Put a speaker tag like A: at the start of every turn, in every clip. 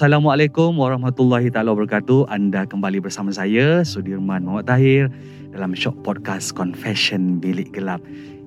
A: Assalamualaikum warahmatullahi taala wabarakatuh. Anda kembali bersama saya Sudirman Muhammad Tahir dalam Shock Podcast Confession Bilik Gelap.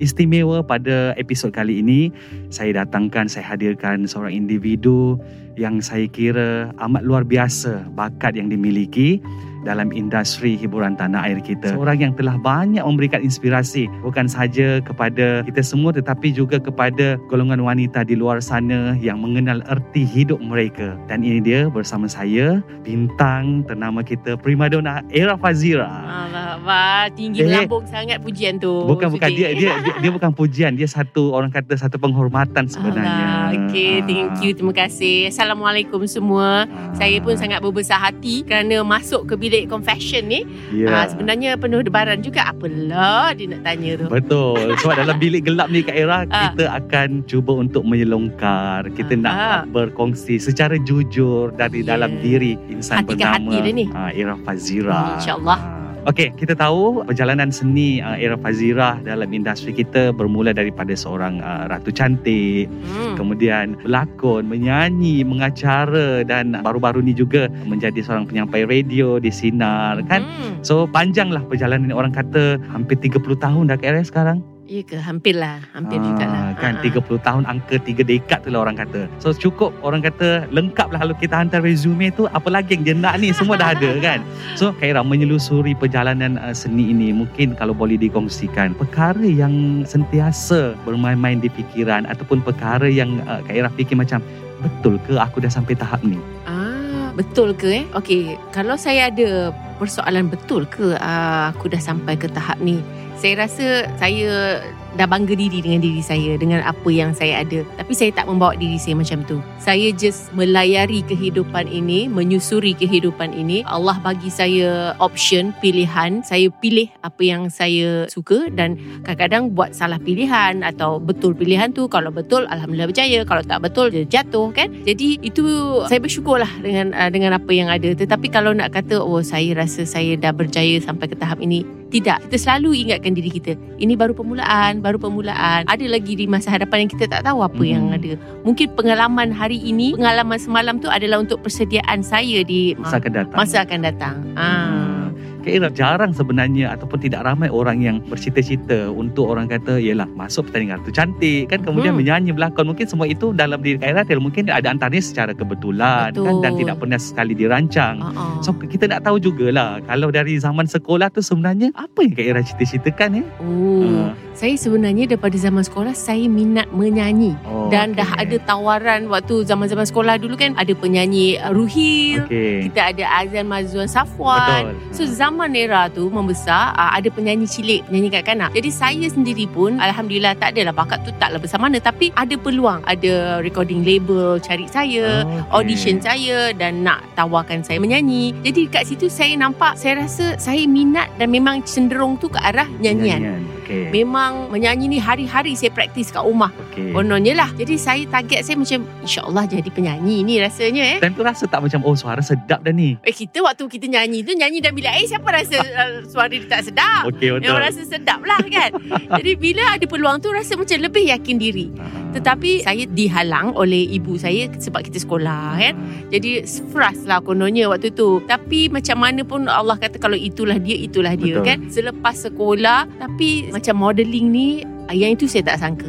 A: Istimewa pada episod kali ini, saya datangkan, saya hadirkan seorang individu yang saya kira amat luar biasa bakat yang dimiliki dalam industri hiburan tanah air kita. Seorang yang telah banyak memberikan inspirasi bukan sahaja kepada kita semua tetapi juga kepada golongan wanita di luar sana yang mengenal erti hidup mereka. Dan ini dia bersama saya, bintang ternama kita primadona Era Fazira.
B: Alah, wah, tinggi
A: Eh.
B: melambung sangat pujian tu.
A: Bukan bukan dia dia dia, dia bukan pujian, dia satu orang kata satu penghormatan sebenarnya.
B: Alah, okay,
A: Ah.
B: thank you, terima kasih. Assalamualaikum semua.
A: Ah.
B: Saya pun sangat berbesar hati kerana masuk ke bilik confession ni.
A: Ya.
B: Ah, sebenarnya penuh debaran juga. Apalah dia nak tanya tu.
A: Betul. Sebab dalam bilik gelap ni Kak Era,
B: Ah.
A: kita akan cuba untuk menyelongkar. Kita
B: Ah.
A: nak berkongsi secara jujur dari
B: Ya.
A: dalam diri insan
B: Hati ke
A: bernama
B: hati dia ni.
A: ah, Era Fazira.
B: InsyaAllah.
A: Ah. Okey, kita tahu perjalanan seni uh, Era Fazira dalam industri kita bermula daripada seorang uh, ratu cantik,
B: Hmm.
A: kemudian berlakon, menyanyi, mengacara dan baru-baru ni juga menjadi seorang penyampai radio di sinar kan.
B: Hmm.
A: So panjanglah perjalanan ni orang kata hampir 30 tahun dah KRS sekarang.
B: Ya ke? Hampir lah. Hampir
A: Ah,
B: juga lah.
A: Kan
B: Ah,
A: 30 tahun angka 3 dekad tu lah orang kata. So cukup orang kata lengkap lah kalau kita hantar resume tu apa lagi yang dia nak ni semua dah ada kan. So Khaira menyelusuri perjalanan uh, seni ini mungkin kalau boleh dikongsikan perkara yang sentiasa bermain-main di fikiran ataupun perkara yang uh, Khaira fikir macam betul ke aku dah sampai tahap ni?
B: Ah, betul ke eh? Okey, kalau saya ada persoalan betul ke ah, aku dah sampai ke tahap ni? Saya rasa saya dah bangga diri dengan diri saya dengan apa yang saya ada. Tapi saya tak membawa diri saya macam tu. Saya just melayari kehidupan ini, menyusuri kehidupan ini. Allah bagi saya option, pilihan. Saya pilih apa yang saya suka dan kadang-kadang buat salah pilihan atau betul pilihan tu. Kalau betul, Alhamdulillah berjaya. Kalau tak betul, dia jatuh kan. Jadi itu saya bersyukurlah dengan uh, dengan apa yang ada. Tetapi kalau nak kata, oh saya rasa saya dah berjaya sampai ke tahap ini. Tidak. Kita selalu ingatkan diri kita. Ini baru permulaan, baru permulaan. Ada lagi di masa hadapan yang kita tak tahu apa
A: Hmm.
B: yang ada. Mungkin pengalaman hari ini, pengalaman semalam tu adalah untuk persediaan saya di
A: Masa akan datang.
B: masa akan datang. Ah.
A: Kak Ira, jarang sebenarnya ataupun tidak ramai orang yang bercita-cita untuk orang kata ialah masuk pertandingan tu cantik kan kemudian
B: Hmm.
A: menyanyi berlakon mungkin semua itu dalam diri Kak Ira dia mungkin ada antaranya secara kebetulan kan dan
B: Betul.
A: tidak pernah sekali dirancang.
B: Uh-uh.
A: So kita nak tahu jugalah kalau dari zaman sekolah tu sebenarnya apa yang Kak Ira cita-citakan ya?
B: Oh, saya sebenarnya daripada zaman sekolah saya minat menyanyi.
A: Oh,
B: Dan dah ada tawaran waktu zaman-zaman sekolah dulu kan ada penyanyi uh, Ruhil,
A: Okey.
B: kita ada Azan Mazwan Safwan.
A: Betul.
B: So zaman era tu membesar uh, ada penyanyi cilik, penyanyi kanak-kanak. Jadi saya sendiri pun alhamdulillah tak adalah bakat tu taklah besar mana tapi ada peluang, ada recording label cari saya.
A: Okey.
B: audition saya dan nak tawarkan saya menyanyi. Jadi kat situ saya nampak saya rasa saya minat dan memang cenderung tu ke arah nyanyian.
A: Okey.
B: Memang menyanyi ni hari-hari saya praktis kat rumah. Kononnya lah. Jadi saya target saya macam insyaAllah jadi penyanyi ni rasanya eh.
A: Dan tu rasa tak macam oh suara sedap dah ni.
B: Eh kita waktu kita nyanyi tu nyanyi dalam bilik air siapa rasa uh, suara dia tak sedap?
A: Okey betul.
B: Yang rasa sedap lah kan. Jadi bila ada peluang tu rasa macam lebih yakin diri.
A: Ah.
B: Tetapi saya dihalang oleh ibu saya sebab kita sekolah kan. Jadi frust lah kononnya waktu tu. Tapi macam mana pun Allah kata kalau itulah dia, itulah dia
A: Betul.
B: kan. Selepas sekolah, tapi macam modeling ni, yang itu saya tak sangka.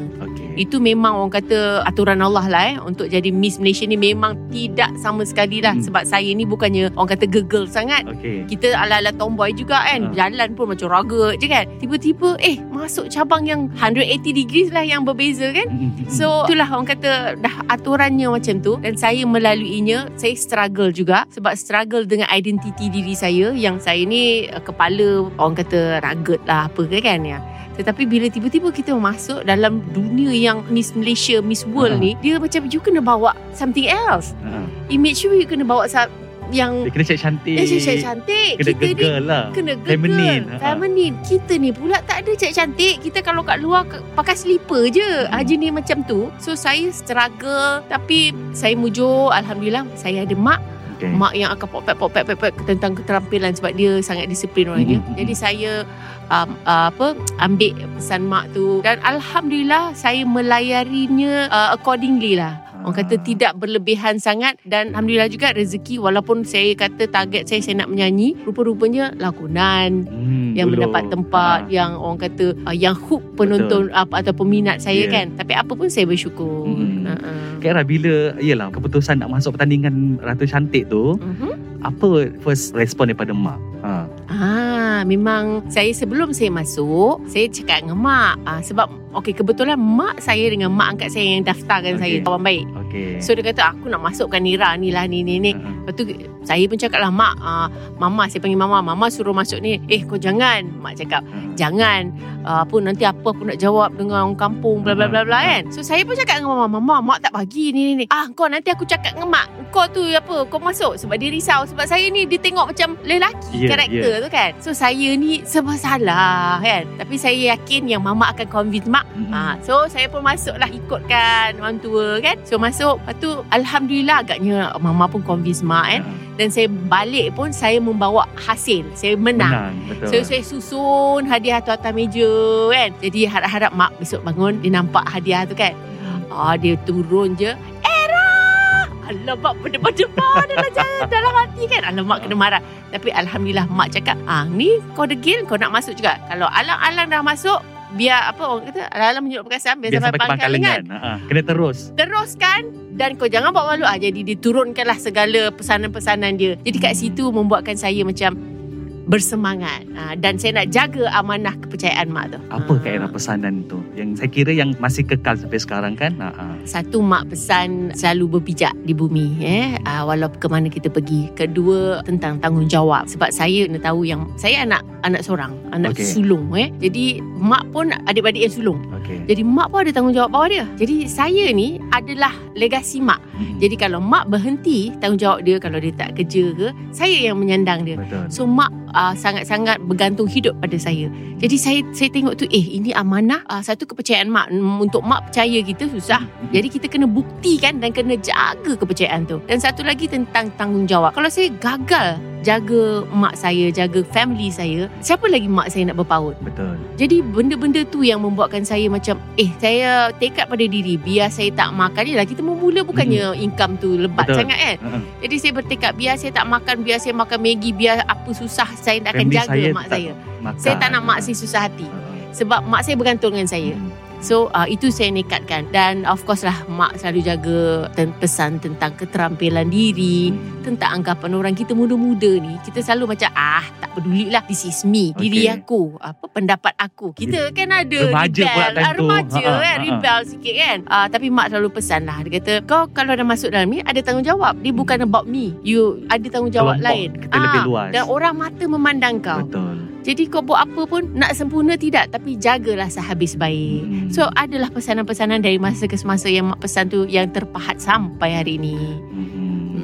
A: Okey.
B: Itu memang orang kata aturan Allah lah eh untuk jadi Miss Malaysia ni memang tidak sama sekali lah
A: Hmm.
B: sebab saya ni bukannya orang kata gegel sangat.
A: Okey.
B: Kita ala-ala tomboy juga kan
A: Ha.
B: Jalan pun macam raga je kan Tiba-tiba eh masuk cabang yang 180 degrees lah yang berbeza kan
A: Mm-mm.
B: So itulah orang kata dah aturannya macam tu dan saya melaluinya saya struggle juga sebab struggle dengan identiti diri saya yang saya ni uh, kepala orang kata rugged lah apa ke kan ya. Tetapi bila tiba-tiba kita masuk dalam dunia yang Miss Malaysia, Miss World
A: Ha.
B: ni, dia macam you kena bawa something else.
A: Ha.
B: Image you, you kena bawa sa- yang
A: Dia kena cek cantik.
B: eh, cantik, cantik.
A: Kena
B: kita ni
A: lah.
B: kena gegel
A: Feminine. Ha.
B: Feminine Kita ni pula tak ada cek cantik Kita kalau kat luar Pakai slipper je
A: Hmm.
B: hmm. Jenis macam tu So saya struggle Tapi Saya mujur Alhamdulillah Saya ada mak
A: Okay.
B: Mak yang akan popet popet popet Tentang keterampilan Sebab dia sangat disiplin orangnya
A: Hmm, hmm,
B: Jadi saya um, uh, apa Ambil pesan mak tu Dan Alhamdulillah Saya melayarinya uh, Accordingly lah Orang kata
A: Ah.
B: tidak berlebihan sangat dan alhamdulillah juga rezeki walaupun saya kata target saya saya nak menyanyi rupa-rupanya lakonan
A: Hmm,
B: yang
A: dulu.
B: mendapat tempat
A: Ha.
B: yang orang kata uh, yang hook penonton apa atau peminat saya
A: Yeah.
B: kan tapi apa pun saya bersyukur
A: Hmm.
B: uh-uh.
A: Kak Era bila Yelah keputusan nak masuk pertandingan Ratu Cantik tu
B: Mhm.
A: Apa first respon daripada mak? Ha.
B: Ah, memang saya sebelum saya masuk, saya cakap dengan mak. Ah, sebab okey kebetulan mak saya dengan mak angkat saya yang daftarkan
A: Okey.
B: saya kawan baik.
A: Okay
B: So dia kata aku nak masukkan Nira ni lah ni ni ni.
A: Ha.
B: Lepas tu saya pun cakap lah mak, ah, mama saya panggil mama, mama suruh masuk ni. Eh kau jangan, mak cakap.
A: Ha.
B: Jangan uh, apa nanti apa aku nak jawab dengan orang kampung bla bla bla bla kan. So saya pun cakap dengan mama, mama mak tak bagi ni ni ni. Ah kau nanti aku cakap dengan mak. Kau tu apa kau masuk sebab dia risau sebab saya ni dia tengok macam lelaki
A: Ya,
B: karakter tu kan. So saya ni serba salah kan. Tapi saya yakin yang mama akan convince mak.
A: Mm-mm.
B: Ah so saya pun masuk lah ikutkan orang tua kan. So masuk lepas tu alhamdulillah agaknya mama pun convince mak kan.
A: Ha.
B: Dan saya balik pun saya membawa hasil. Saya menang.
A: Menang Betul
B: So saya susun hadiah tu atas meja kan. Jadi harap-harap mak besok bangun dia nampak hadiah tu kan. Ah dia turun je. Alamak berdebar-debar dalam jalan, dalam hati kan. Alamak kena marah. Tapi Alhamdulillah mak cakap, ah ni kau degil kau nak masuk juga. Kalau alang-alang dah masuk, biar apa orang kata alang-alang menyuruh perkataan biar,
A: Dia
B: sampai,
A: sampai ke
B: pangkalan kan.
A: pangkalan ha. Kena terus
B: Teruskan dan kau jangan bawa malu ah jadi diturunkanlah segala pesanan-pesanan dia. Jadi kat
A: Hmm.
B: situ membuatkan saya macam bersemangat ah, dan saya nak jaga amanah kepercayaan mak tu.
A: Apa
B: Ah.
A: Kak Era pesanan tu Yang saya kira yang masih kekal sampai sekarang kan ha. ha.
B: Satu mak pesan selalu berpijak di bumi eh uh, walaupun ke mana kita pergi. Kedua tentang tanggungjawab sebab saya nak tahu yang saya anak anak seorang, anak
A: Okey.
B: sulung eh. Jadi mak pun adik-beradik yang sulung.
A: Okay
B: Jadi mak pun ada tanggungjawab bawah dia. Jadi saya ni adalah legasi mak.
A: Mm-mm.
B: Jadi kalau mak berhenti tanggungjawab dia kalau dia tak kerja ke, saya yang menyandang dia.
A: Betul
B: So mak uh, sangat-sangat bergantung hidup pada saya. Jadi saya saya tengok tu eh ini amanah uh, satu kepercayaan mak Mm, untuk mak percaya kita susah. Jadi kita kena buktikan dan kena jaga kepercayaan tu. Dan satu lagi tentang tanggungjawab. Kalau saya gagal jaga mak saya, jaga family saya, siapa lagi mak saya nak berpaut?
A: Betul
B: Jadi benda-benda tu yang membuatkan saya macam eh saya tekad pada diri biar saya tak makan ni lah kita memula bukannya income tu lebat
A: Betul.
B: sangat kan.
A: Ha.
B: Jadi saya bertekad biar saya tak makan biar saya makan Maggi biar apa susah saya nak akan
A: Family
B: jaga
A: saya
B: mak
A: tak
B: saya.
A: Makan
B: Saya tak nak mak saya susah hati.
A: Ha.
B: Sebab mak saya bergantung dengan saya.
A: Mm.
B: So uh, itu saya nekatkan dan of course lah mak selalu jaga ten- pesan tentang keterampilan diri, tentang anggapan orang kita muda-muda ni. Kita selalu macam ah tak peduli lah this is me, diri
A: Okay.
B: aku, apa pendapat aku. Kita kan ada
A: Remaja
B: rebel,
A: pula time
B: ah,
A: tu.
B: remaja
A: Ha, ha,
B: kan,
A: ha, ha.
B: rebel sikit kan. Uh, tapi mak selalu pesan lah dia kata kau kalau dah masuk dalam ni ada tanggungjawab. Dia bukan about me. You ada tanggungjawab
A: Kelompok
B: lain.
A: Kita lebih
B: Ah,
A: luas
B: Dan orang mata memandang kau.
A: Betul
B: Jadi kau buat apa pun nak sempurna tidak tapi jagalah sehabis baik.
A: Mm.
B: So adalah pesanan-pesanan dari masa ke semasa yang mak pesan tu yang terpahat sampai hari ini.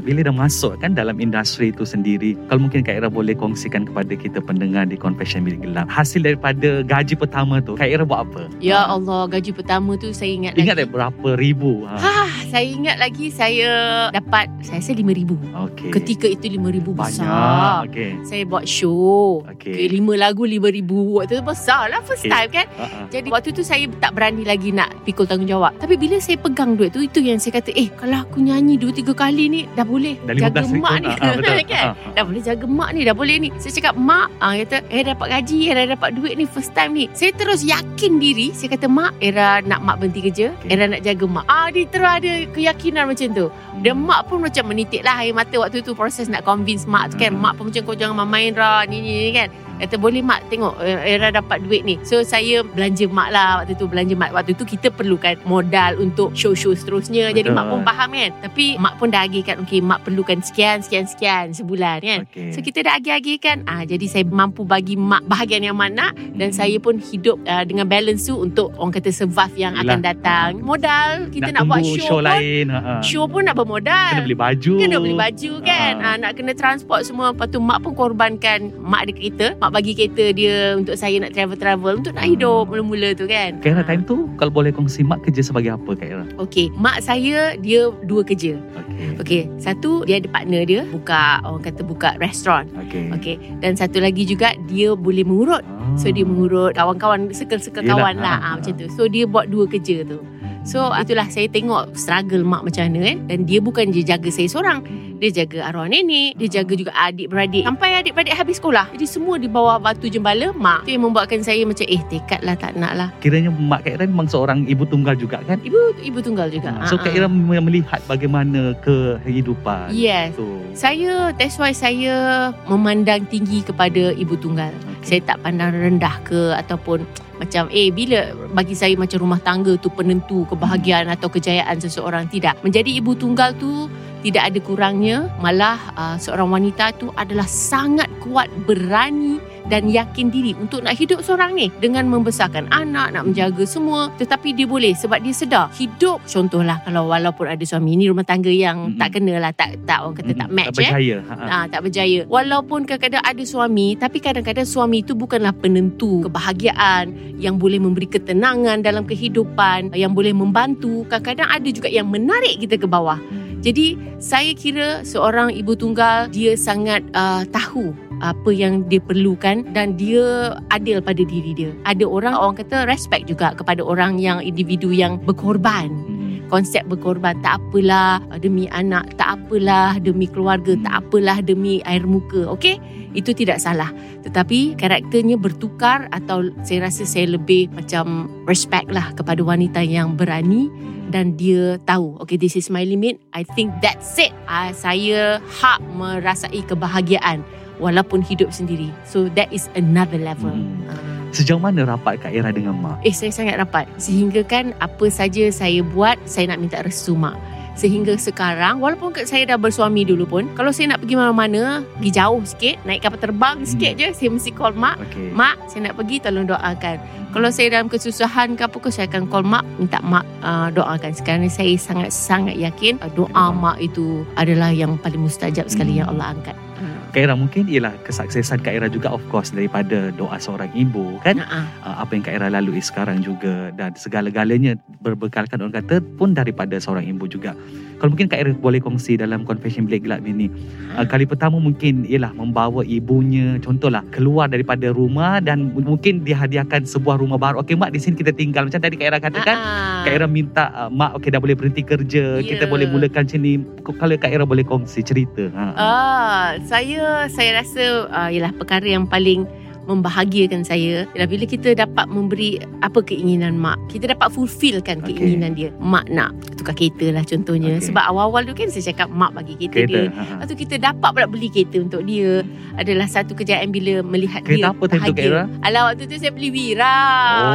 A: Bila dah masuk kan dalam industri itu sendiri Kalau mungkin Kak Ira boleh kongsikan kepada kita pendengar di Confession Bilik Gelap Hasil daripada gaji pertama tu Kak Ira buat apa?
B: Ya. Allah gaji pertama tu saya ingat,
A: Ingat
B: lagi.
A: tak berapa ribu? Ha.
B: Ha, saya ingat lagi saya dapat saya rasa RM5,000.
A: Okay.
B: Ketika itu RM5,000
A: Banyak
B: besar.
A: Okay
B: Saya buat show.
A: Okay,
B: Okay, lima lagu RM5,000 waktu tu besar lah first
A: Okay.
B: time kan.
A: Ha-ha.
B: Jadi waktu tu saya tak berani lagi nak pikul tanggungjawab. Tapi bila saya pegang duit tu, itu yang saya kata, eh kalau aku nyanyi dua tiga kali ni, dah boleh
A: Dah
B: jaga
A: 15
B: mak ni.
A: Ah, betul.
B: kan?
A: Ah.
B: Dah boleh jaga mak ni, dah boleh ni. Saya cakap, mak, ah, kata, eh dapat gaji, eh dah dapat duit ni first time ni. Saya terus yakin diri, saya kata, mak, era nak mak berhenti kerja,
A: Okey.
B: era nak jaga mak. Ah, dia terus ada keyakinan macam tu. Dan
A: Hmm.
B: mak pun macam menitik lah air mata waktu tu proses nak convince mak tu kan.
A: Hmm.
B: Mak pun macam kau jangan main Ra ni ni, ni kan. Kata boleh mak tengok eh, Era dapat duit ni So saya belanja mak lah Waktu tu belanja mak Waktu tu kita perlukan modal Untuk show-show seterusnya Jadi
A: Betul.
B: mak pun faham kan Tapi mak pun dah agihkan Okay mak perlukan sekian Sekian sekian Sebulan kan
A: Okey.
B: So kita dah agih-agihkan ah, Jadi saya mampu bagi mak Bahagian yang mana Dan
A: Hmm.
B: saya pun hidup uh, Dengan balance tu Untuk orang kata survive Yang akan
A: Yelah.
B: datang Modal Kita nak, buat
A: tunggu
B: show, pun
A: lain. Ha, ha.
B: Show pun nak bermodal
A: Kena beli baju.
B: Kena beli baju kan
A: Ah.
B: ah. Nak kena transport semua Lepas tu mak pun korbankan Mak ada kereta Mak bagi kereta dia Untuk saya nak travel-travel Untuk nak hidup Mula-mula tu kan
A: Kak Ira
B: Ah.
A: time tu kalau boleh kongsi mak kerja sebagai apa Kak Ira?
B: Okey Mak saya Dia dua kerja
A: Okey.
B: Okey Satu Dia ada partner dia Buka Orang kata buka restoran
A: Okey.
B: Okey Dan satu lagi juga Dia boleh mengurut
A: Ah.
B: So dia mengurut Kawan-kawan Circle-circle kawan lah
A: ah,
B: ah,
A: ah.
B: Macam tu So dia buat dua kerja tu So itulah saya tengok struggle mak macam mana kan Dan dia bukan je jaga saya seorang Dia jaga arwah nenek Dia jaga juga adik-beradik. Sampai adik-beradik habis sekolah. Jadi semua di bawah batu jembala Mak. Itu yang membuatkan saya macam Eh tekad lah tak nak lah.
A: Kiranya mak Kak Ira memang seorang ibu tunggal juga kan?
B: Ibu ibu tunggal juga.
A: So
B: Ah,
A: Kak. Ira melihat bagaimana kehidupan.
B: Yes.
A: Tu.
B: Saya That's why saya Memandang tinggi kepada ibu tunggal.
A: Okay.
B: Saya tak pandang rendah ke Ataupun Macam eh bila Bagi saya macam rumah tangga tu Penentu kebahagiaan Atau kejayaan seseorang. Tidak. Menjadi ibu tunggal tu Tidak ada kurangnya Malah uh, seorang wanita tu Adalah sangat kuat Berani dan yakin diri untuk nak hidup seorang ni dengan membesarkan anak nak menjaga semua tetapi dia boleh sebab dia sedar hidup contohlah kalau walaupun ada suami ni rumah tangga yang
A: Mm-mm.
B: tak kena lah tak tak orang kata tak
A: Mm-mm.
B: match
A: tak
B: eh
A: berjaya. Ha, ha.
B: Ah, tak berjaya. Walaupun kadang-kadang ada suami, tapi kadang-kadang suami itu bukanlah penentu kebahagiaan yang boleh memberi ketenangan dalam kehidupan, yang boleh membantu. Kadang-kadang ada juga yang menarik kita ke bawah. Jadi saya kira seorang ibu tunggal dia sangat uh, tahu apa yang dia perlukan dan dia adil pada diri dia. Ada orang orang kata respect juga kepada orang yang individu yang berkorban
A: Hmm.
B: konsep berkorban tak apalah demi anak tak apalah demi keluarga
A: Hmm.
B: tak apalah demi air muka okey itu tidak salah tetapi karakternya bertukar atau saya rasa saya lebih macam respect lah kepada wanita yang berani dan dia tahu okay this is my limit I think that's it uh, saya hak merasai kebahagiaan walaupun hidup sendiri so that is another level
A: Hmm.
B: uh.
A: Sejauh mana rapat Kak Ira dengan mak?
B: Eh saya sangat rapat Sehingga kan Apa saja saya buat Saya nak minta restu mak Sehingga sekarang Walaupun saya dah bersuami dulu pun Kalau saya nak pergi mana-mana Pergi jauh sikit Naik kapal terbang sikit je Saya mesti call mak
A: Okey.
B: Mak saya nak pergi Tolong doakan Kalau saya dalam kesusahan ke apa ke Saya akan call mak Minta mak uh, doakan Sekarang ni saya sangat-sangat yakin uh, Doa mak itu Adalah yang paling mustajab sekali
A: Hmm.
B: Yang Allah angkat uh.
A: Kak Ira mungkin ialah kesuksesan Kak Ira juga of course daripada doa seorang ibu kan
B: Uh-uh.
A: uh, apa yang Kak Ira lalui sekarang juga dan segala-galanya berbekalkan orang kata pun daripada seorang ibu juga. Kalau mungkin Kak Ira boleh kongsi dalam confession bilik gelap ini. Uh, kali pertama mungkin ialah membawa ibunya contohlah keluar daripada rumah dan mungkin dihadiahkan sebuah rumah baru. Okey mak di sini kita tinggal macam tadi Kak Ira katakan.
B: Uh-uh.
A: Kak Ira minta uh, mak okey dah boleh berhenti kerja,
B: Ya.
A: kita boleh mulakan sini. Kalau Kak Ira boleh kongsi cerita. Ha.
B: Ah, saya saya rasa uh, ialah perkara yang paling membahagiakan saya ialah bila kita dapat memberi apa keinginan mak. Kita dapat fulfillkan
A: Okey.
B: keinginan dia. Mak nak tukar kereta lah contohnya.
A: Okey.
B: Sebab awal-awal tu kan saya cakap mak bagi kereta,
A: Kereta.
B: dia.
A: Ha, ha.
B: Lepas tu kita dapat pula beli kereta untuk dia. Adalah satu kejayaan bila melihat
A: Kereta
B: dia
A: apa time tu Kak Ira?
B: Alah waktu tu saya beli Wira.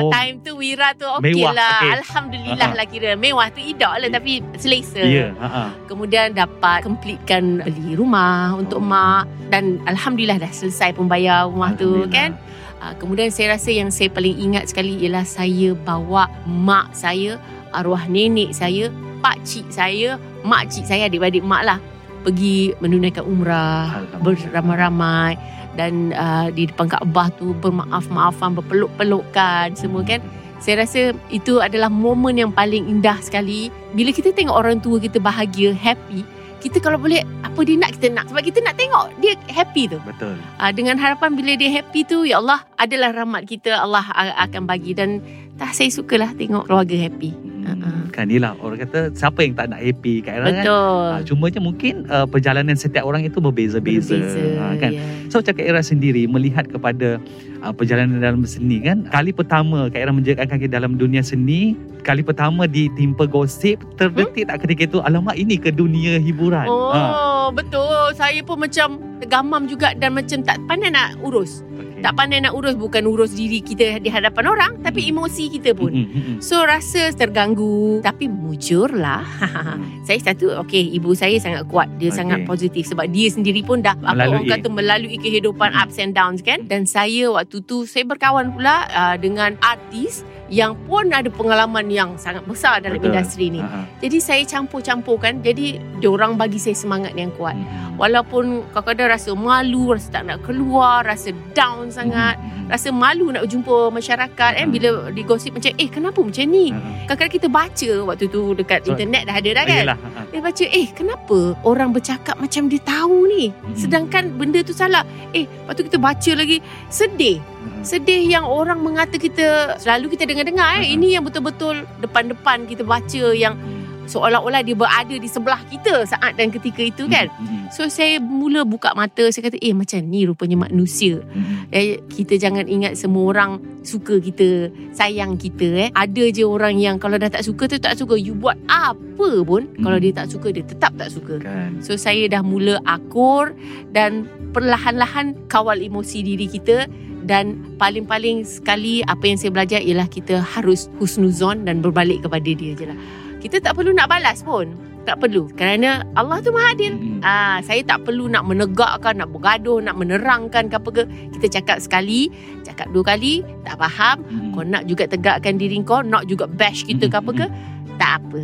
A: Oh.
B: Time tu Wira tu okey
A: Mewah,
B: lah.
A: okey.
B: Alhamdulillah
A: Ha-ha.
B: lah kira. Mewah tu idak lah tapi selesa.
A: Ha, ha.
B: Kemudian dapat completekan beli rumah untuk mak dan alhamdulillah dah selesai pembayar rumah tu
A: Alhamdulillah.
B: Kan. Uh, kemudian saya rasa yang saya paling ingat sekali ialah saya bawa mak saya, arwah nenek saya, pak cik saya, mak cik saya adik-adik mak lah pergi menunaikan umrah beramai-ramai dan uh, di depan Kaabah tu bermaaf-maafan, berpeluk-pelukan semua kan. Saya rasa itu adalah momen yang paling indah sekali. Bila kita tengok orang tua kita bahagia, happy, kita kalau boleh apa dia nak kita nak sebab kita nak tengok dia happy tu.
A: Betul.
B: Uh, dengan harapan bila dia happy tu ya Allah adalah rahmat kita Allah akan bagi dan tak saya sukalah tengok keluarga happy.
A: Hmm.
B: Uh-uh.
A: Kan ni lah orang kata siapa yang tak nak happy Kak Ira kan?
B: Betul.
A: Ha, cumanya mungkin uh, perjalanan setiap orang itu berbeza-beza.
B: Berbeza,
A: Ha, kan?
B: ya.
A: So macam Kak Ira sendiri melihat kepada uh, perjalanan dalam seni kan. Kali pertama Kak Ira menjejakkan kaki dalam dunia seni. Kali pertama ditimpa gosip. Terdetik tak ketika itu alamak ini ke dunia hiburan.
B: Oh,
A: Ha,
B: betul. Saya pun macam tergamam juga dan macam tak pandai nak urus. Tak pandai nak urus bukan urus diri kita di hadapan orang tapi emosi kita pun.
A: Mm, mm, mm.
B: So rasa terganggu Tapi mujurlah Saya satu Okay ibu saya sangat kuat Dia
A: Okay.
B: sangat positif Sebab dia sendiri pun dah Apa orang kata Melalui kehidupan
A: Hmm.
B: Ups and downs kan Dan saya waktu tu Saya berkawan pula uh, Dengan artis Yang pun ada pengalaman Yang sangat besar Dalam
A: Betul.
B: industri ni
A: ha.
B: Jadi saya campur-campurkan Jadi Diorang bagi saya semangat yang kuat
A: Mm,
B: Walaupun kadang-kadang rasa malu Rasa tak nak keluar Rasa down sangat
A: mm, mm,
B: Rasa malu nak jumpa masyarakat eh
A: Hmm.
B: Bila digosip macam Eh kenapa macam ni
A: ha.
B: Kadang-kadang kita baca waktu tu dekat
A: So-
B: internet dah ada dah kan.
A: Yelah, ha.
B: Dia baca eh kenapa orang bercakap macam dia tahu ni.
A: Mm.
B: Sedangkan benda tu salah. Eh lepas tu kita baca lagi sedih. Sedih yang orang mengata kita selalu kita dengar-dengar eh. Ini yang betul-betul depan-depan kita baca yang seolah-olah dia berada di sebelah kita saat dan ketika itu kan.
A: Mm, mm,
B: So saya mula buka mata saya kata eh macam ni rupanya manusia.
A: mm, mm.
B: Eh, kita jangan ingat semua orang suka kita, sayang kita eh. Ada je orang yang kalau dah tak suka tu tak suka. You buat apa pun
A: Hmm.
B: kalau dia tak suka dia tetap tak suka.
A: Kan.
B: So saya dah mula akur dan perlahan-lahan kawal emosi diri kita dan paling-paling sekali apa yang saya belajar ialah kita harus husnuzon dan berbalik kepada dia je lah. Kita tak perlu nak balas pun. Tak perlu. Kerana Allah tu maha adil.
A: Mm, mm.
B: Ah, saya tak perlu nak menegakkan, nak bergaduh, nak menerangkan ke apa ke. Kita cakap sekali, cakap dua kali, tak faham.
A: Mm, mm.
B: Kau nak juga tegakkan diri kau, nak juga bash kita ke apa ke.
A: Mm,
B: Tak apa.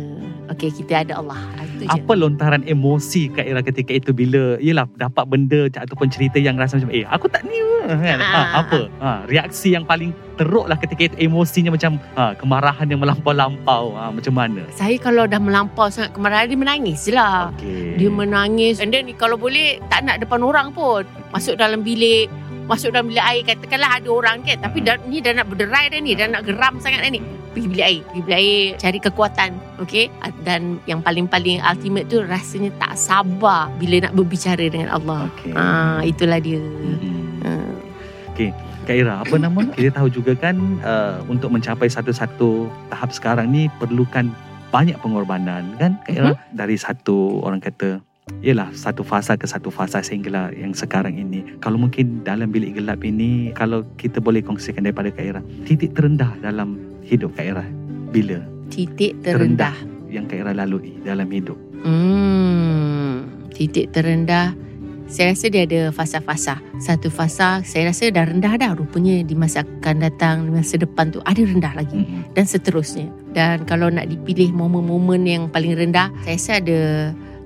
B: Okey, kita ada Allah. Je.
A: Apa lontaran emosi Kak Ira ketika itu bila Yelah dapat benda ataupun cerita yang rasa macam Eh aku tak ni kan? ha,
B: Ah.
A: Apa ha, Reaksi yang paling teruk lah ketika itu Emosinya macam ha, Kemarahan yang melampau-lampau ha, Macam mana
B: Saya kalau dah melampau sangat kemarahan, dia menangis je lah.
A: okay.
B: Dia menangis. And then kalau boleh, tak nak depan orang pun. Masuk dalam bilik. Masuk dalam bilik air. Katakanlah ada orang kan. Tapi dah, ni dah nak berderai dah ni. Dah nak geram sangat dah ni. Pergi bilik air. Pergi bilik air. Cari kekuatan. Okay. Dan yang paling-paling ultimate tu rasanya tak sabar. Bila nak berbicara dengan Allah.
A: okay.
B: Ah, itulah dia.
A: Mm-mm.
B: Ah.
A: Kak Ira apa nama Kita tahu juga kan uh, Untuk mencapai satu-satu Tahap sekarang ni Perlukan banyak pengorbanan kan Kak Ira Dari satu orang kata Yelah satu fasa ke satu fasa sehinggalah yang sekarang ini Kalau mungkin dalam bilik gelap ini Kalau kita boleh kongsikan daripada Kak Ira Titik terendah dalam hidup Kak Ira Bila
B: Titik terendah.
A: yang Kak Ira lalui dalam hidup
B: Hmm, titik terendah. Saya rasa dia ada fasa-fasa. Satu fasa saya rasa dah rendah dah. Rupanya di masa akan datang, di masa depan tu ada rendah lagi.
A: Mm-mm.
B: Dan seterusnya. Dan kalau nak dipilih momen-momen yang paling rendah, saya rasa ada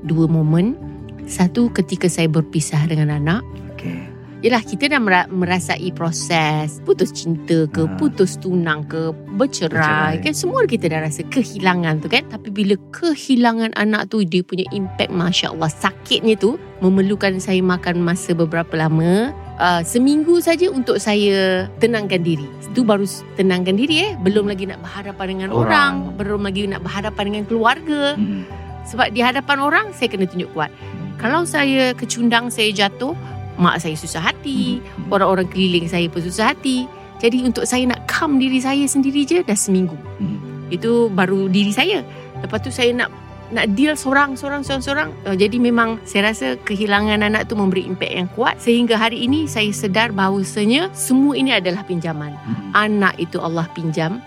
B: dua momen. Satu ketika saya berpisah dengan anak.
A: Okay
B: Yelah kita dah mera- merasai proses putus cinta ke,
A: Ha.
B: putus tunang ke, bercerai,
A: Bercerai.
B: kan semua kita dah rasa kehilangan tu kan. Tapi bila kehilangan anak tu dia punya impact Masya Allah sakitnya tu memerlukan saya makan masa beberapa lama. Uh, seminggu saja untuk saya tenangkan diri. Itu baru tenangkan diri eh. Belum lagi nak berhadapan dengan orang.
A: Orang.
B: Belum lagi nak berhadapan dengan keluarga.
A: Mm-mm.
B: Sebab di hadapan orang saya kena tunjuk kuat. Kalau saya kecundang, saya jatuh, mak saya susah hati,
A: Mm-mm.
B: orang-orang keliling saya pun susah hati. Jadi untuk saya nak calm diri saya sendiri je dah seminggu.
A: Mm-mm.
B: Itu baru diri saya. Lepas tu saya nak nak deal seorang seorang seorang seorang. Uh, jadi memang saya rasa kehilangan anak tu memberi impak yang kuat sehingga hari ini saya sedar bahawasanya semua ini adalah pinjaman.
A: Mm-mm.
B: Anak itu Allah pinjam.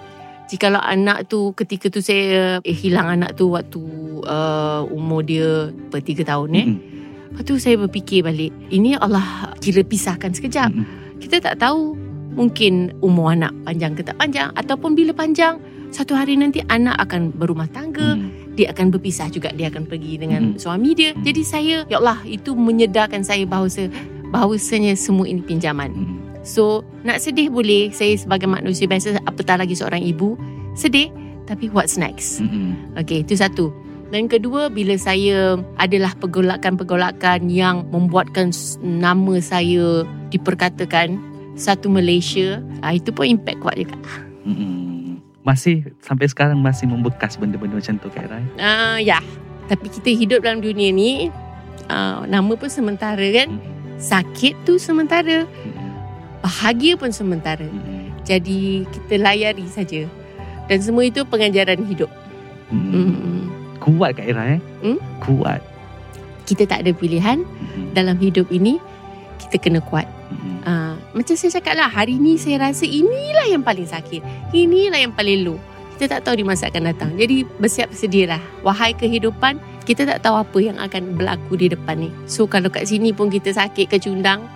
B: Jikalau anak tu ketika tu saya eh, hilang anak tu waktu uh, umur dia per 3 tahun eh.
A: Mm-mm.
B: Lepas tu saya berfikir balik, ini Allah kira pisahkan sekejap.
A: Mm-mm.
B: Kita tak tahu mungkin umur anak panjang ke tak panjang ataupun bila panjang satu hari nanti anak akan berumah tangga,
A: Mm-mm.
B: dia akan berpisah juga, dia akan pergi dengan
A: Hmm.
B: suami dia. Jadi saya, ya Allah, itu menyedarkan saya bahawa bahawasanya semua ini pinjaman.
A: Mm-mm.
B: So, nak sedih boleh. Saya sebagai manusia biasa, apatah lagi seorang ibu, sedih. Tapi what's next?
A: Mm-mm.
B: Okey, itu satu. Dan kedua, bila saya adalah pergolakan-pergolakan yang membuatkan nama saya diperkatakan satu Malaysia, ah, itu pun impact kuat juga.
A: Masih sampai sekarang masih membekas benda-benda macam tu Kak eh?
B: Uh, ya. Tapi kita hidup dalam dunia ni uh, nama pun sementara kan. Sakit tu sementara, bahagia pun sementara. Jadi kita layari saja. Dan semua itu pengajaran hidup.
A: Mm-mm.
B: Mm.
A: Kuat Kak Ira eh?
B: Hmm?
A: Kuat.
B: Kita tak ada pilihan
A: Mm-mm.
B: dalam hidup ini. Kita kena kuat.
A: Mm-mm.
B: Uh, macam saya cakap lah, hari ni saya rasa inilah yang paling sakit. Inilah yang paling low. Kita tak tahu di masa akan datang. Jadi bersiap sedialah. Wahai kehidupan, kita tak tahu apa yang akan berlaku di depan ni. So kalau kat sini pun kita sakit kecundang,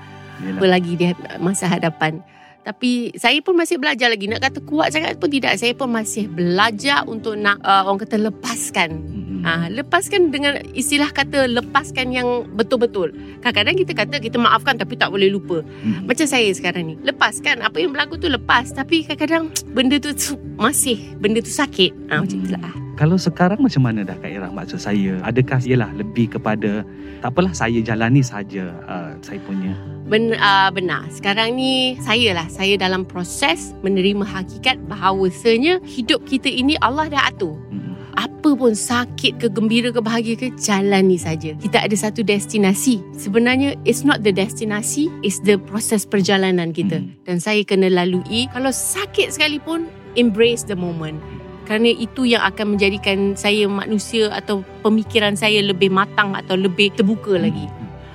B: apa lagi di masa hadapan. Tapi saya pun masih belajar lagi. Nak kata kuat sangat pun tidak. Saya pun masih belajar untuk nak uh, orang kata lepaskan. Ah, lepaskan dengan istilah kata lepaskan yang betul-betul. Kadang-kadang kita kata kita maafkan tapi tak boleh lupa.
A: Mm-mm.
B: Macam saya sekarang ni. Lepaskan apa yang berlaku tu lepas tapi kadang-kadang benda tu tu masih benda tu sakit. Ah macam itulah.
A: Kalau sekarang macam mana dah Kak Ira maksud saya? Adakah ialah lebih kepada tak apalah saya jalani saja uh, saya punya.
B: Ben, uh, benar. Sekarang ni saya lah. Saya dalam proses menerima hakikat bahawasanya hidup kita ini Allah dah atur.
A: Mm-mm.
B: apa pun sakit ke gembira ke bahagia ke jalani saja. Kita ada satu destinasi. Sebenarnya it's not the destinasi, it's the proses perjalanan kita.
A: Hmm.
B: Dan saya kena lalui. Kalau sakit sekalipun, embrace the moment. Kerana itu yang akan menjadikan saya manusia atau pemikiran saya lebih matang atau lebih terbuka lagi.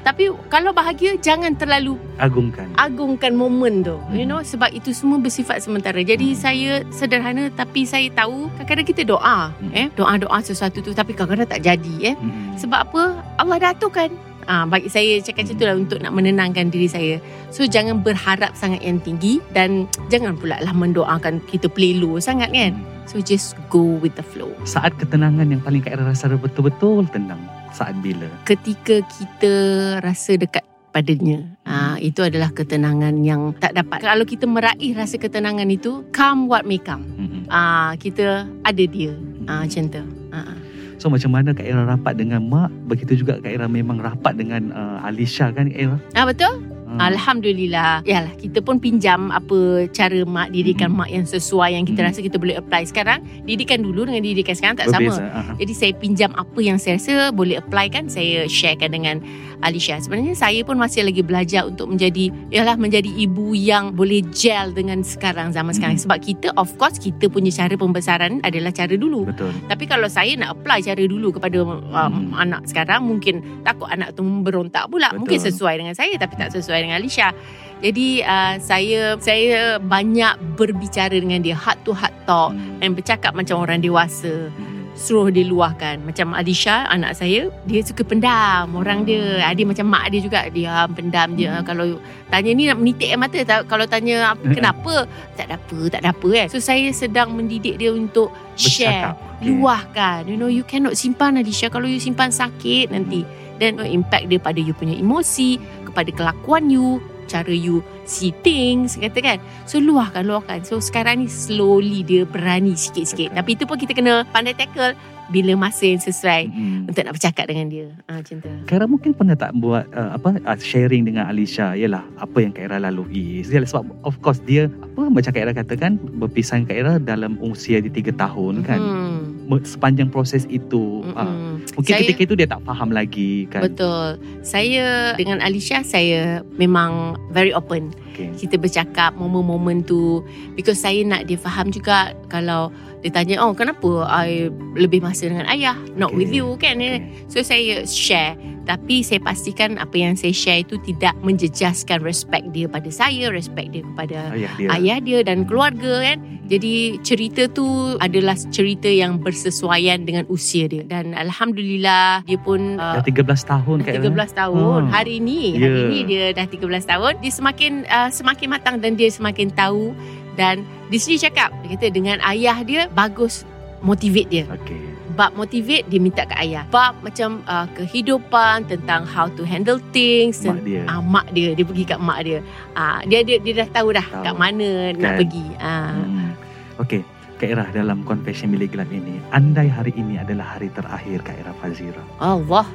B: Tapi kalau bahagia, jangan terlalu
A: Agungkan.
B: agungkan momen tu you
A: Hmm.
B: know sebab itu semua bersifat sementara jadi
A: Hmm.
B: saya sederhana tapi saya tahu kadang-kadang kita doa
A: Hmm.
B: eh doa-doa sesuatu tu tapi kadang-kadang tak jadi eh
A: Mm-mm.
B: sebab apa Allah dah aturkan Ah, bagi saya cakap macam itulah untuk nak menenangkan diri saya. So jangan berharap sangat yang tinggi dan jangan pula lah mendoakan kita play low sangat kan.
A: Mm.
B: So just go with the flow.
A: Saat ketenangan yang paling Kak Ira rasa betul-betul tenang. Saat bila?
B: Ketika kita rasa dekat padanya. Ah itu adalah ketenangan yang tak dapat. Kalau kita meraih rasa ketenangan itu, come what may come. Ah kita ada dia. Ah macam tu. Ah.
A: So macam mana Kak Ira rapat dengan mak Begitu juga Kak Ira memang rapat dengan uh, Alisha kan Kak Ira
B: ah betul?
A: Ah.
B: Alhamdulillah. Yalah, kita pun pinjam apa cara mak didikan
A: Mhm.
B: mak yang sesuai yang kita
A: Mhm.
B: rasa kita boleh apply sekarang. Didikan dulu dengan didikan sekarang tak
A: Berbeza.
B: sama.
A: Ah.
B: Jadi saya pinjam apa yang saya rasa boleh apply kan saya sharekan dengan Alisha. Sebenarnya saya pun masih lagi belajar untuk menjadi ialah menjadi ibu yang boleh gel dengan sekarang zaman sekarang.
A: Mhm.
B: Sebab kita of course kita punya cara pembesaran adalah cara dulu.
A: Betul
B: Tapi kalau saya nak apply cara dulu kepada um,
A: Hmm.
B: anak sekarang mungkin takut anak tu memberontak pula.
A: Betul.
B: Mungkin sesuai dengan saya tapi tak sesuai dengan Alisha. Jadi uh, saya saya banyak berbicara dengan dia heart to heart talk
A: Mm.
B: dan bercakap macam orang dewasa.
A: Mm.
B: Suruh dia luahkan Macam Alisha Anak saya Dia suka pendam Orang dia ah, Dia macam mak dia juga Dia pendam dia
A: Hmm.
B: Kalau tanya ni Nak menitik air mata tak? Kalau tanya
A: Hmm.
B: Kenapa Tak ada apa Tak ada apa kan So saya sedang mendidik dia Untuk share
A: Bercakap. Okay.
B: Luahkan You know you cannot simpan Alisha Kalau you simpan sakit nanti Then impact dia pada you punya emosi Kepada kelakuan you Cara you see things Kata kan So luahkan luahkan So sekarang ni slowly dia berani sikit-sikit. Tapi itu pun kita kena pandai tackle Bila masa yang sesuai
A: Mm.
B: Untuk nak bercakap dengan dia ha, Macam tu
A: Kak Ira mungkin pernah tak buat uh, apa uh, sharing dengan Alisha ialah apa yang Kak Ira lalui. Yalah, sebab of course dia apa macam Kak Ira katakan berpisah dengan Kak Ira dalam usia dia 3 tahun kan.
B: hmm.
A: Sepanjang proses itu. Uh, mungkin
B: Saya-
A: ketika itu dia tak faham lagi kan.
B: Betul. Saya dengan Alisha Saya memang very open
A: Okay.
B: kita bercakap momen-momen tu because saya nak dia faham juga kalau dia tanya oh kenapa I lebih masa dengan ayah not
A: Okay.
B: with you kan
A: Okay.
B: so saya share tapi saya pastikan apa yang saya share itu tidak menjejaskan respect dia pada saya respect dia kepada
A: Ayah dia.
B: ayah dia dan keluarga kan jadi cerita tu adalah cerita yang bersesuaian dengan usia dia dan alhamdulillah dia pun uh,
A: Dah 13 tahun Kak Ira.
B: 13 tahun.
A: Hmm.
B: Hari ni, hari
A: Ya.
B: ni dia dah 13 tahun. Dia semakin uh, semakin matang dan dia semakin tahu dan dia sendiri cakap, dia kata dengan ayah dia bagus motivate dia.
A: Okay.
B: Bab motivate dia minta ke ayah. Bab macam uh, kehidupan tentang how to handle things.
A: Mak dia.
B: Ah, mak dia dia pergi kat mak dia. Ah dia dia dia dah tahu dah
A: Tahu.
B: kat mana nak
A: Kan.
B: pergi. Ah
A: Hmm. Okey, Kak Ira dalam confession bilik gelap ini, andai hari ini adalah hari terakhir Kak Ira Fazira.
B: Allah.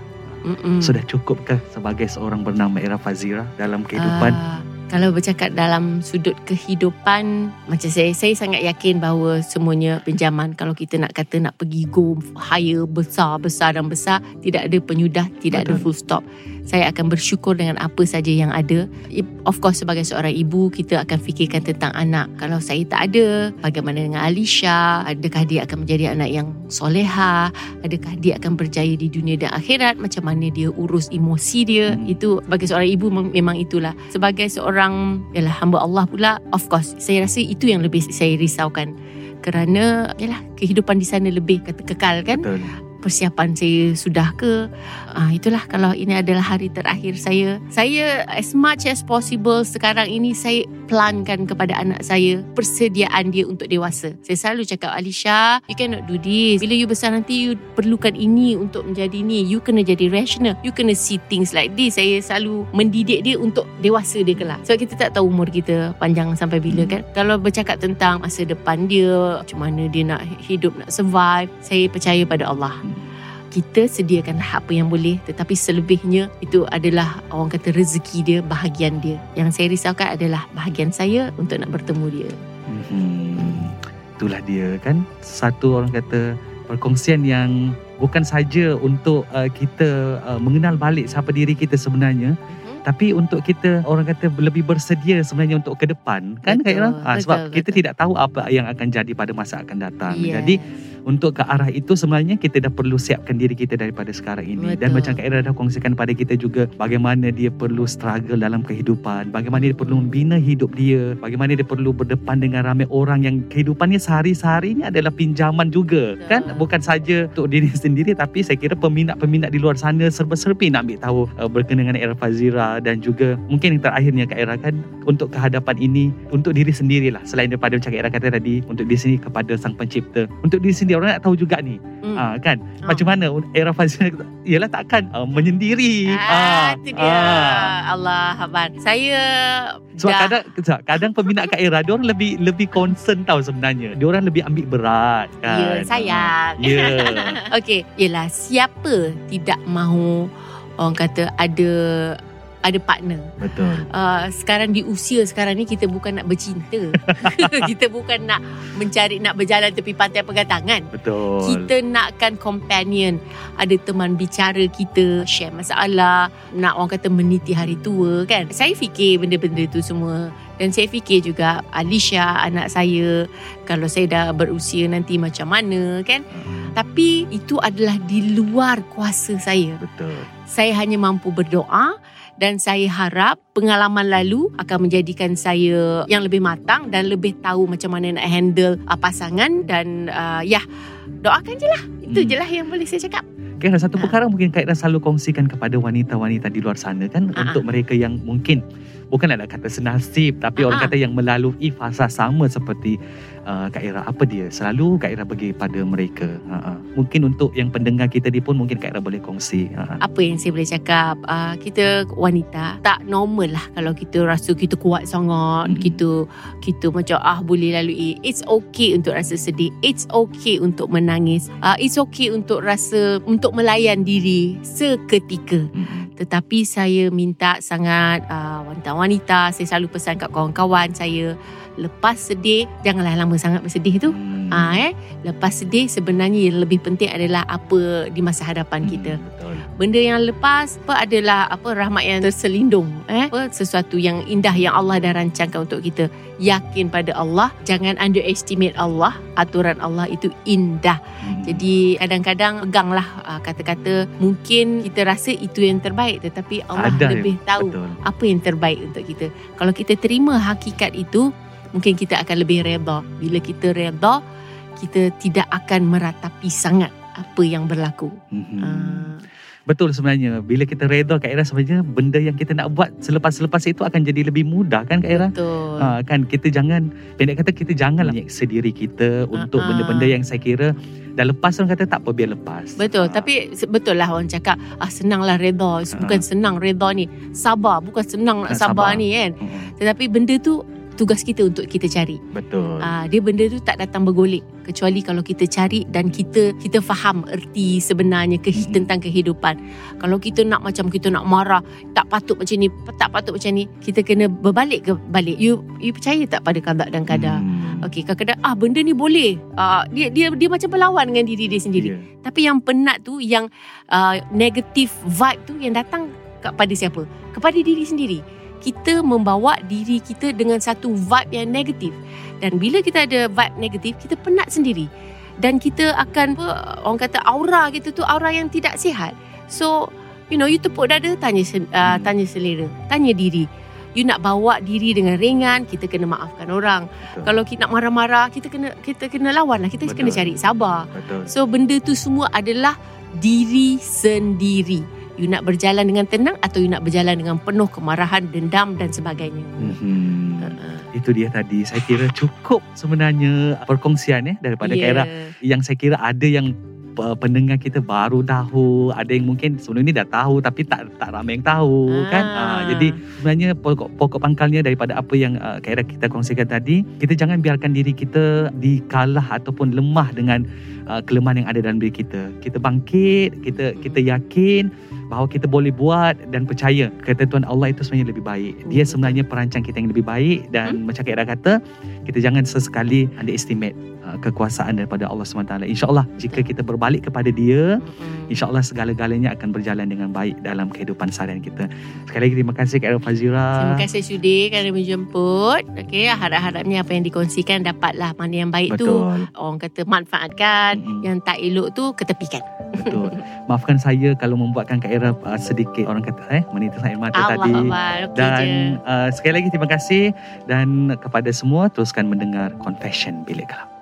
B: Mm-mm.
A: Sudah cukupkah sebagai seorang bernama Ira Fazira dalam kehidupan?
B: Ah, Kalau bercakap dalam sudut kehidupan, macam saya, saya sangat yakin bahawa semuanya pinjaman. Kalau kita nak kata nak pergi go higher, besar, besar dan besar, tidak ada penyudah, tidak Betul. ada full stop. Saya akan bersyukur dengan apa saja yang ada. Of course, sebagai seorang ibu, kita akan fikirkan tentang anak. Kalau saya tak ada, bagaimana dengan Alisha? Adakah dia akan menjadi anak yang soleha? Adakah dia akan berjaya di dunia dan akhirat? Macam mana dia urus emosi dia? Hmm. Itu bagi seorang ibu memang itulah. Sebagai seorang yalah, hamba Allah pula, of course, saya rasa itu yang lebih saya risaukan. Kerana yalah, kehidupan di sana lebih kata kekal kan? Betul persiapan saya sudah ke? Uh, itulah kalau ini adalah hari terakhir saya. Saya as much as possible sekarang ini saya plankan kepada anak saya persediaan dia untuk dewasa. Saya selalu cakap Alisha you cannot do this. Bila you besar nanti you perlukan ini untuk menjadi ni. You kena jadi rational. You kena see things like this. Saya selalu mendidik dia untuk dewasa dia kelak. Sebab kita tak tahu umur kita panjang sampai bila kan? Kalau bercakap tentang masa depan dia macam mana dia nak hidup nak survive saya percaya pada Allah kita sediakan apa yang boleh tetapi selebihnya itu adalah orang kata rezeki dia bahagian dia yang saya risaukan adalah bahagian saya untuk nak bertemu dia
A: hmm. itulah dia kan satu orang kata perkongsian yang bukan saja untuk uh, kita uh, mengenal balik siapa diri kita sebenarnya hmm. tapi untuk kita orang kata lebih bersedia sebenarnya untuk ke depan kan betul, Ira? Ha, sebab betul. kita tidak tahu apa yang akan jadi pada masa akan datang. Yes. Jadi untuk ke arah itu sebenarnya kita dah perlu siapkan diri kita daripada sekarang ini. Betul. dan macam Kak Era dah kongsikan pada kita juga bagaimana dia perlu struggle dalam kehidupan bagaimana dia perlu membina hidup dia bagaimana dia perlu berdepan dengan ramai orang yang kehidupannya sehari-hari ini adalah pinjaman juga. Betul. kan? Bukan saja untuk diri sendiri tapi saya kira peminat-peminat di luar sana serba-serbi nak ambil tahu uh, berkenaan dengan Era Fazira dan juga mungkin yang terakhirnya Kak Era kan untuk kehadapan ini untuk diri sendirilah. Selain daripada macam Kak Era kata tadi untuk diri sendiri kepada sang pencipta. Untuk diri sendiri dia orang nak tahu juga ni. Hmm. Ha, kan? Oh. Macam mana era Fazil ialah takkan uh, menyendiri.
B: Ah, itu dia. Ha. Allah Akbar. Saya
A: sebab dah. kadang kadang peminat Kak Era dia orang lebih lebih concern tahu sebenarnya. Dia orang lebih ambil berat kan.
B: Ya, sayang.
A: Ya. Yeah.
B: Okey, yalah siapa tidak mahu orang kata ada ada partner.
A: Betul.
B: Uh, sekarang di usia sekarang ni kita bukan nak bercinta. kita bukan nak mencari nak berjalan tepi pantai pegang tangan.
A: Betul.
B: Kita nakkan companion, ada teman bicara kita, share masalah, nak orang kata meniti hari tua kan. Saya fikir benda-benda tu semua dan saya fikir juga Alicia anak saya kalau saya dah berusia nanti macam mana kan. Hmm. Tapi itu adalah di luar kuasa saya.
A: Betul.
B: Saya hanya mampu berdoa dan saya harap pengalaman lalu akan menjadikan saya yang lebih matang dan lebih tahu macam mana nak handle uh, pasangan dan uh, ya doakan je lah itu hmm. je lah yang boleh saya cakap
A: Okay, satu ha. perkara mungkin Kak Ira selalu kongsikan kepada wanita-wanita di luar sana kan Ha-ha. untuk mereka yang mungkin bukan nak kata senasib tapi Ha-ha. orang kata yang melalui fasa sama seperti uh, Kak Ira apa dia selalu Kak Ira bagi pada mereka uh, uh. mungkin untuk yang pendengar kita ni pun mungkin Kak Ira boleh kongsi uh, uh.
B: apa yang saya boleh cakap uh, kita wanita tak normal lah kalau kita rasa kita kuat sangat mm-hmm. kita kita macam ah boleh lalui it's okay untuk rasa sedih it's okay untuk menangis uh, it's okay untuk rasa untuk melayan diri seketika mm-hmm. tetapi saya minta sangat uh, wanita-wanita saya selalu pesan kat kawan-kawan saya lepas sedih janganlah lama sangat bersedih tu. Hmm. ha, eh. Lepas sedih sebenarnya yang lebih penting adalah apa di masa hadapan hmm, kita. betul. benda yang lepas apa adalah apa rahmat yang terselindung eh. Apa sesuatu yang indah yang Allah dah rancangkan untuk kita. Yakin pada Allah jangan underestimate Allah. Aturan Allah itu indah. Hmm. jadi kadang-kadang peganglah uh, kata-kata. Mungkin kita rasa itu yang terbaik tetapi Allah Ada, lebih tahu betul. apa yang terbaik untuk kita. Kalau kita terima hakikat itu mungkin kita akan lebih reda. Bila kita reda, kita tidak akan meratapi sangat apa yang berlaku. Mm-hmm.
A: Uh. Betul sebenarnya. Bila kita reda Kak Ira sebenarnya benda yang kita nak buat selepas-selepas itu akan jadi lebih mudah kan Kak Ira?
B: Betul. Ha,
A: kan kita jangan, pendek kata kita janganlah nyeksa diri kita untuk uh-huh. benda-benda yang saya kira dah lepas orang kata tak apa biar lepas.
B: Betul. Ha. Tapi betul lah orang cakap ah senanglah reda. Bukan ha. senang reda ni. Sabar. Bukan senang nak sabar, sabar ni kan. Uh-huh. Tetapi benda tu tugas kita untuk kita cari.
A: Betul.
B: Ah, dia benda tu tak datang bergolek kecuali kalau kita cari dan kita kita faham erti sebenarnya ke,
A: Mm-mm.
B: tentang kehidupan. Kalau kita nak macam kita nak marah, tak patut macam ni, tak patut macam ni, kita kena berbalik ke balik. You you percaya tak pada qada dan qadar?
A: Hmm.
B: Okey, kadang-kadang ah benda ni boleh. Ah dia dia dia macam berlawan dengan diri dia sendiri.
A: Ya.
B: Tapi yang penat tu yang uh, negative vibe tu yang datang kepada siapa? Kepada diri sendiri. Kita membawa diri kita dengan satu vibe yang negatif. Dan bila kita ada vibe negatif, kita penat sendiri. Dan kita akan orang kata aura kita tu aura yang tidak sihat. So, you know, you tepuk dada tanya uh,
A: Hmm.
B: tanya selera, tanya diri. You nak bawa diri dengan ringan, kita kena maafkan orang.
A: Betul.
B: Kalau kita nak marah-marah, kita kena kita kena lawan lah. Kita
A: Betul.
B: kena cari sabar.
A: Betul.
B: So benda tu semua adalah diri sendiri. You nak berjalan dengan tenang atau you nak berjalan dengan penuh kemarahan, dendam dan sebagainya.
A: Hmm.
B: Uh-uh.
A: Itu dia tadi. Saya kira cukup sebenarnya perkongsian eh daripada. Kak Era. Yang saya kira ada yang uh, pendengar kita baru tahu, ada yang mungkin sebelum ni dah tahu tapi tak tak ramai yang tahu
B: Ah.
A: kan. Uh, jadi sebenarnya pokok pokok pangkalnya daripada apa yang uh, Kak Era kita kongsikan tadi, kita jangan biarkan diri kita dikalah ataupun lemah dengan uh, kelemahan yang ada dalam diri kita. Kita bangkit, kita kita yakin bahawa kita boleh buat dan percaya ketentuan Allah itu sebenarnya lebih baik. Dia
B: Betul.
A: sebenarnya perancang kita yang lebih baik dan
B: Hmm.
A: macam Kak Era kata, kita jangan sesekali underestimate uh, kekuasaan daripada Allah SWT. InsyaAllah jika kita berbalik kepada dia. InsyaAllah segala-galanya akan berjalan dengan baik dalam kehidupan seharian kita. Sekali lagi terima kasih Kak Fazira.
B: Terima kasih Sudi kerana menjemput. Okey, harap-harapnya apa yang dikongsikan dapatlah mana yang baik tu
A: Betul,
B: orang kata manfaatkan,
A: Mm-mm.
B: yang tak elok tu ketepikan.
A: betul. Maafkan saya kalau membuatkan Kak Era uh, sedikit orang kata eh menitis air mata
B: Allah
A: tadi.
B: Okey je.
A: Dan uh, sekali lagi terima kasih dan kepada semua teruskan mendengar Confession Bilik Gelap.